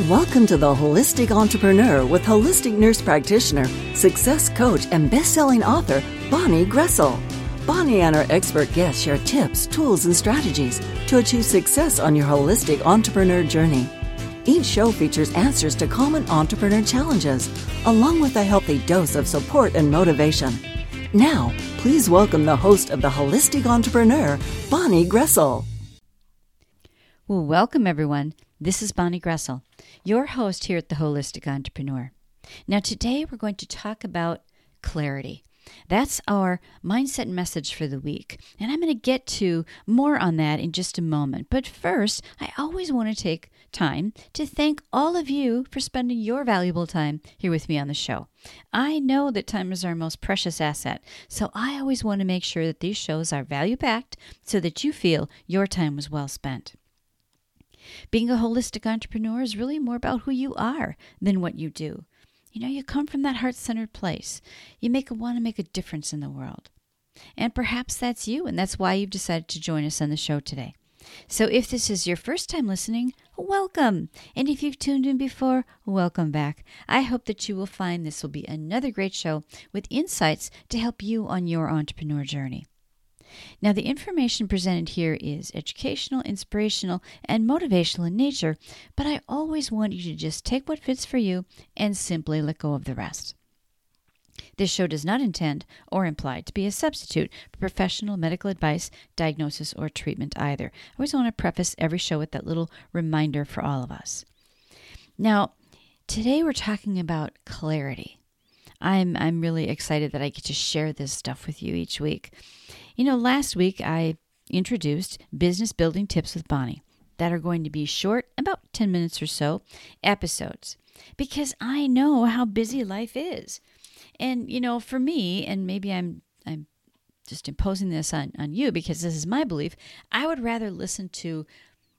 Welcome to the Holistic Entrepreneur with holistic nurse practitioner, success coach, and best-selling author Bonnie Groessl. Bonnie and her expert guests share tips, tools, and strategies to achieve success on your holistic entrepreneur journey. Each show features answers to common entrepreneur challenges, along with a healthy dose of support and motivation. Now, please welcome the host of the Holistic Entrepreneur, Bonnie Groessl. Well, welcome everyone. This is Bonnie Groessl, your host here at the Holistic Entrepreneur. Now, today we're going to talk about clarity. That's our mindset message for the week. And I'm going to get to more on that in just a moment. But first, I always want to take time to thank all of you for spending your valuable time here with me on the show. I know that time is our most precious asset, so I always want to make sure that these shows are value packed so that you feel your time was well spent. Being a holistic entrepreneur is really more about who you are than what you do. You know, you come from that heart centered place. You make a, want to make a difference in the world. And perhaps that's you, and that's why you've decided to join us on the show today. So if this is your first time listening, welcome. And if you've tuned in before, welcome back. I hope that you will find this will be another great show with insights to help you on your entrepreneur journey. Now, the information presented here is educational, inspirational, and motivational in nature, but I always want you to just take what fits for you and simply let go of the rest. This show does not intend or imply to be a substitute for professional medical advice, diagnosis, or treatment either. I always want to preface every show with that little reminder for all of us. Now, today we're talking about clarity. I'm I'm really excited that I get to share this stuff with you each week. You know, last week I introduced business building tips with Bonnie that are going to be short, about 10 minutes or so episodes because I know how busy life is. And you know, for me, and maybe I'm I'm just imposing this on, on you because this is my belief, I would rather listen to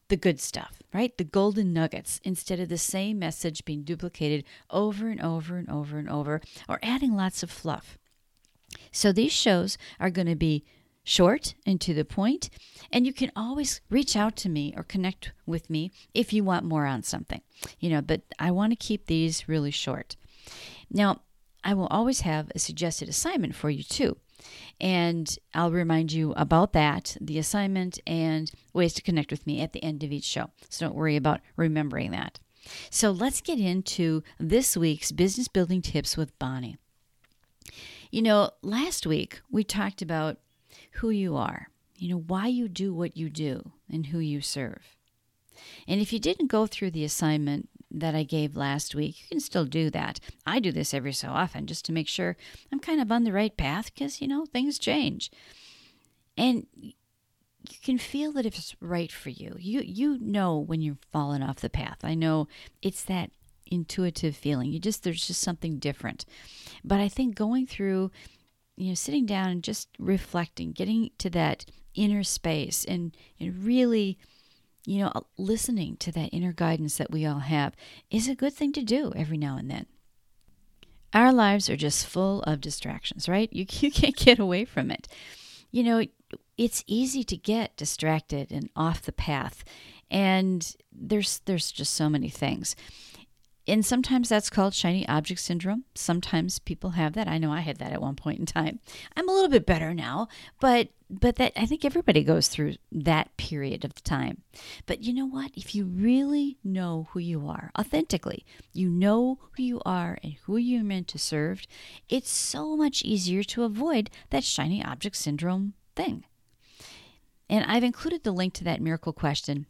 the good stuff, right? The golden nuggets instead of the same message being duplicated over and over and over and over or adding lots of fluff. So these shows are going to be short and to the point, and you can always reach out to me or connect with me if you want more on something. You know, but I want to keep these really short. Now, I will always have a suggested assignment for you too. And I'll remind you about that, the assignment, and ways to connect with me at the end of each show. So don't worry about remembering that. So let's get into this week's business building tips with Bonnie. You know, last week we talked about who you are, you know, why you do what you do, and who you serve. And if you didn't go through the assignment that I gave last week, you can still do that. I do this every so often just to make sure I'm kind of on the right path because, you know, things change. And you can feel that if it's right for you. You you know when you've fallen off the path. I know it's that intuitive feeling. You just there's just something different. But I think going through you know sitting down and just reflecting, getting to that inner space and, and really you know, listening to that inner guidance that we all have is a good thing to do every now and then. Our lives are just full of distractions, right? You, you can't get away from it. You know, it's easy to get distracted and off the path. And there's there's just so many things and sometimes that's called shiny object syndrome. Sometimes people have that. I know I had that at one point in time. I'm a little bit better now, but but that I think everybody goes through that period of time. But you know what? If you really know who you are authentically, you know who you are and who you're meant to serve, it's so much easier to avoid that shiny object syndrome thing. And I've included the link to that miracle question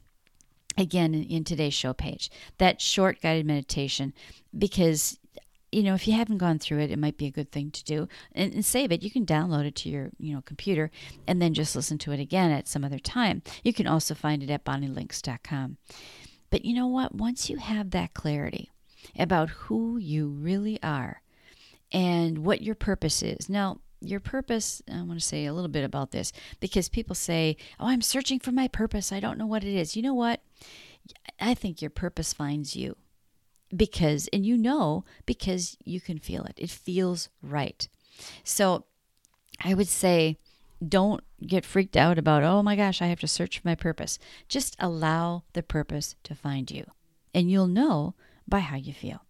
again in, in today's show page that short guided meditation because you know if you haven't gone through it it might be a good thing to do and, and, save it you can download it to your you know computer and then just listen to it again at some other time you can also find it at bonnielinks.com but you know what once you have that clarity about who you really are and what your purpose is now your purpose, I want to say a little bit about this because people say, Oh, I'm searching for my purpose. I don't know what it is. You know what? I think your purpose finds you because, and you know, because you can feel it. It feels right. So I would say, don't get freaked out about, oh my gosh, I have to search for my purpose. Just allow the purpose to find you. and you'll know by how you feel.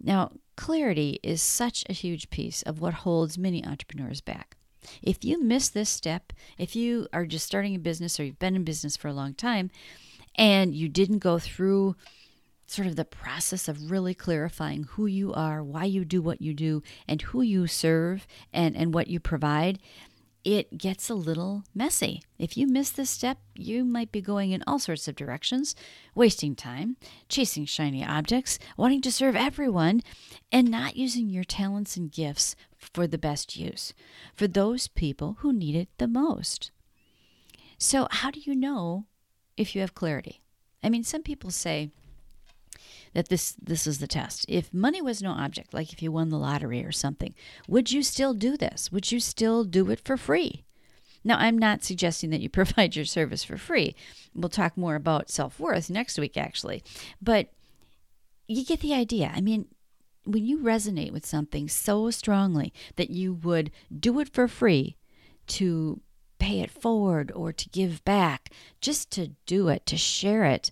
Now, clarity is such a huge piece of what holds many entrepreneurs back. If you miss this step, if you are just starting a business or you've been in business for a long time and you didn't go through sort of the process of really clarifying who you are, why you do what you do, and who you serve and, and what you provide, it gets a little messy. If you miss this step, you might be going in all sorts of directions, wasting time, chasing shiny objects, wanting to serve everyone, and not using your talents and gifts for the best use for those people who need it the most. So, how do you know if you have clarity? I mean, some people say, that this this is the test. If money was no object, like if you won the lottery or something, would you still do this? Would you still do it for free? Now, I'm not suggesting that you provide your service for free. We'll talk more about self-worth next week actually. But you get the idea. I mean, when you resonate with something so strongly that you would do it for free to pay it forward or to give back, just to do it, to share it,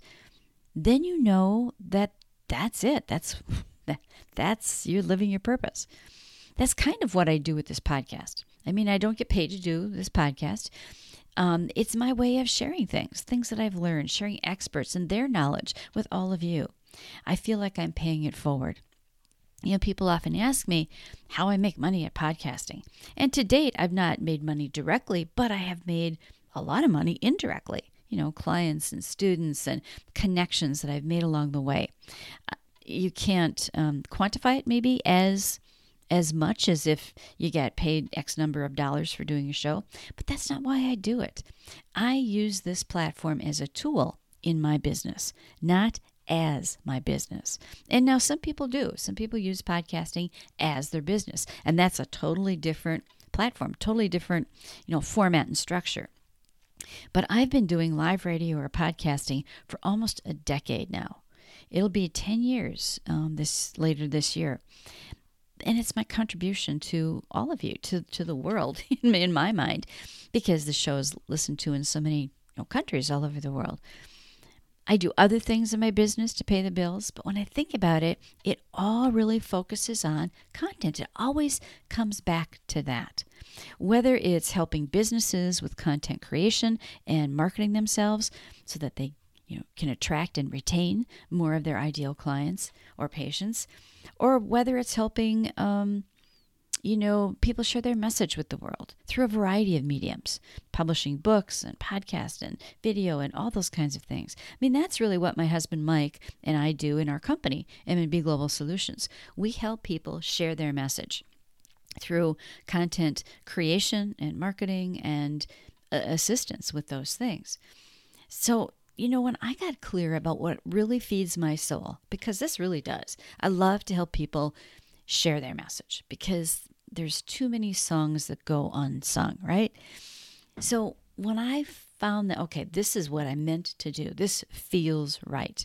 then you know that that's it. That's that's you're living your purpose. That's kind of what I do with this podcast. I mean, I don't get paid to do this podcast. Um, it's my way of sharing things, things that I've learned, sharing experts and their knowledge with all of you. I feel like I'm paying it forward. You know, people often ask me how I make money at podcasting. And to date, I've not made money directly, but I have made a lot of money indirectly you know, clients and students and connections that I've made along the way. Uh, you can't um, quantify it maybe as as much as if you get paid X number of dollars for doing a show, but that's not why I do it. I use this platform as a tool in my business, not as my business. And now some people do. Some people use podcasting as their business, and that's a totally different platform, totally different, you know, format and structure. But I've been doing live radio or podcasting for almost a decade now. It'll be 10 years um, this later this year. And it's my contribution to all of you, to, to the world, in my mind, because the show is listened to in so many you know, countries all over the world. I do other things in my business to pay the bills, but when I think about it, it all really focuses on content. It always comes back to that. Whether it's helping businesses with content creation and marketing themselves so that they you know, can attract and retain more of their ideal clients or patients, or whether it's helping um, you know, people share their message with the world through a variety of mediums, publishing books and podcasts and video and all those kinds of things. I mean, that's really what my husband Mike and I do in our company, M&B Global Solutions. We help people share their message through content creation and marketing and uh, assistance with those things. So, you know, when I got clear about what really feeds my soul, because this really does, I love to help people share their message because there's too many songs that go unsung, right? So when I found that, okay, this is what I meant to do, this feels right,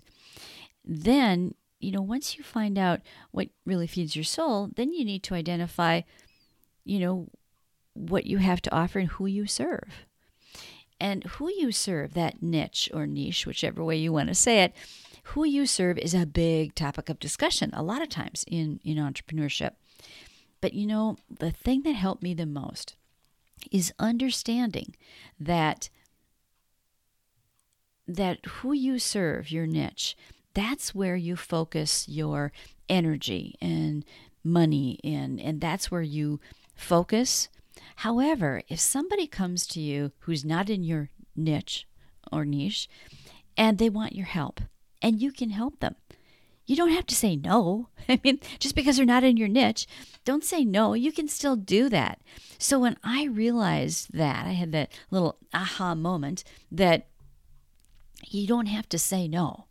then, you know, once you find out what really feeds your soul, then you need to identify, you know, what you have to offer and who you serve. And who you serve, that niche or niche, whichever way you want to say it, who you serve is a big topic of discussion a lot of times in, in entrepreneurship. But you know, the thing that helped me the most is understanding that that who you serve, your niche, that's where you focus your energy and money in and that's where you focus. However, if somebody comes to you who's not in your niche or niche and they want your help and you can help them, you don't have to say no. I mean, just because they're not in your niche, don't say no. You can still do that. So when I realized that, I had that little aha moment that you don't have to say no.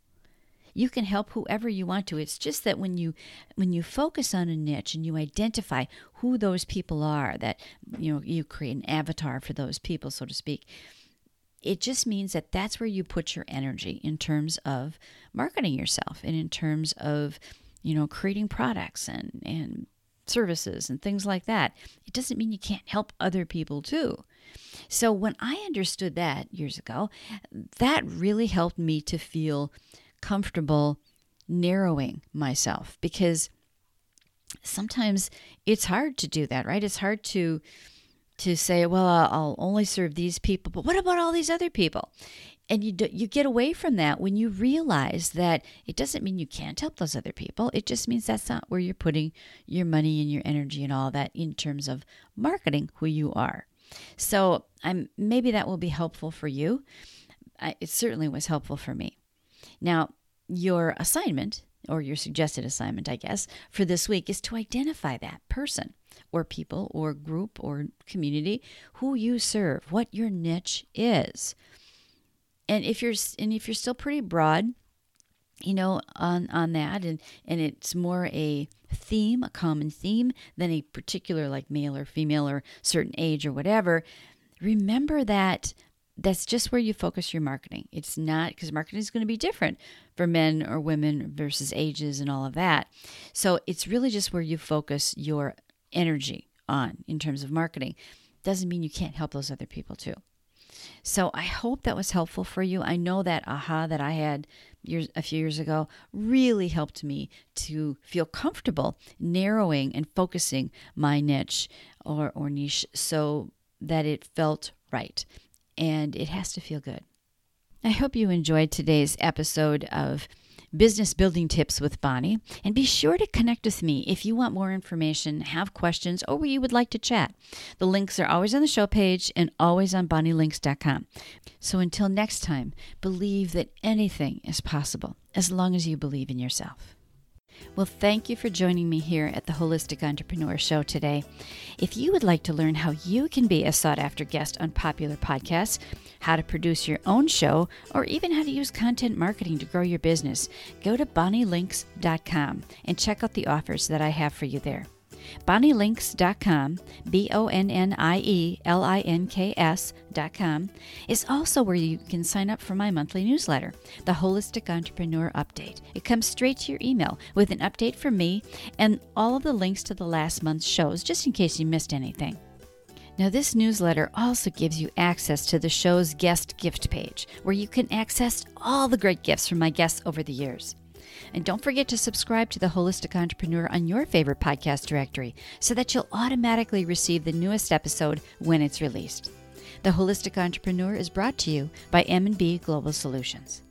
You can help whoever you want to. It's just that when you when you focus on a niche and you identify who those people are, that you know, you create an avatar for those people, so to speak it just means that that's where you put your energy in terms of marketing yourself and in terms of you know creating products and and services and things like that it doesn't mean you can't help other people too so when i understood that years ago that really helped me to feel comfortable narrowing myself because sometimes it's hard to do that, right? It's hard to to say, well, I'll only serve these people, but what about all these other people? And you do, you get away from that when you realize that it doesn't mean you can't help those other people. It just means that's not where you're putting your money and your energy and all that in terms of marketing who you are. So I'm maybe that will be helpful for you. I, it certainly was helpful for me. Now, your assignment or your suggested assignment, I guess, for this week is to identify that person or people or group or community who you serve, what your niche is. And if you're and if you're still pretty broad, you know, on on that and and it's more a theme, a common theme than a particular like male or female or certain age or whatever, remember that that's just where you focus your marketing. It's not because marketing is going to be different for men or women versus ages and all of that. So it's really just where you focus your energy on in terms of marketing. Doesn't mean you can't help those other people too. So I hope that was helpful for you. I know that aha that I had years a few years ago really helped me to feel comfortable narrowing and focusing my niche or, or niche so that it felt right and it has to feel good. I hope you enjoyed today's episode of Business Building Tips with Bonnie. And be sure to connect with me if you want more information, have questions, or you would like to chat. The links are always on the show page and always on bonnielinks.com. So until next time, believe that anything is possible as long as you believe in yourself. Well, thank you for joining me here at the Holistic Entrepreneur Show today. If you would like to learn how you can be a sought after guest on popular podcasts, how to produce your own show, or even how to use content marketing to grow your business, go to bonnielinks.com and check out the offers that I have for you there. BonnieLinks.com, B O N N I E L I N K S.com, is also where you can sign up for my monthly newsletter, The Holistic Entrepreneur Update. It comes straight to your email with an update from me and all of the links to the last month's shows, just in case you missed anything. Now, this newsletter also gives you access to the show's guest gift page, where you can access all the great gifts from my guests over the years. And don't forget to subscribe to The Holistic Entrepreneur on your favorite podcast directory so that you'll automatically receive the newest episode when it's released. The Holistic Entrepreneur is brought to you by M&B Global Solutions.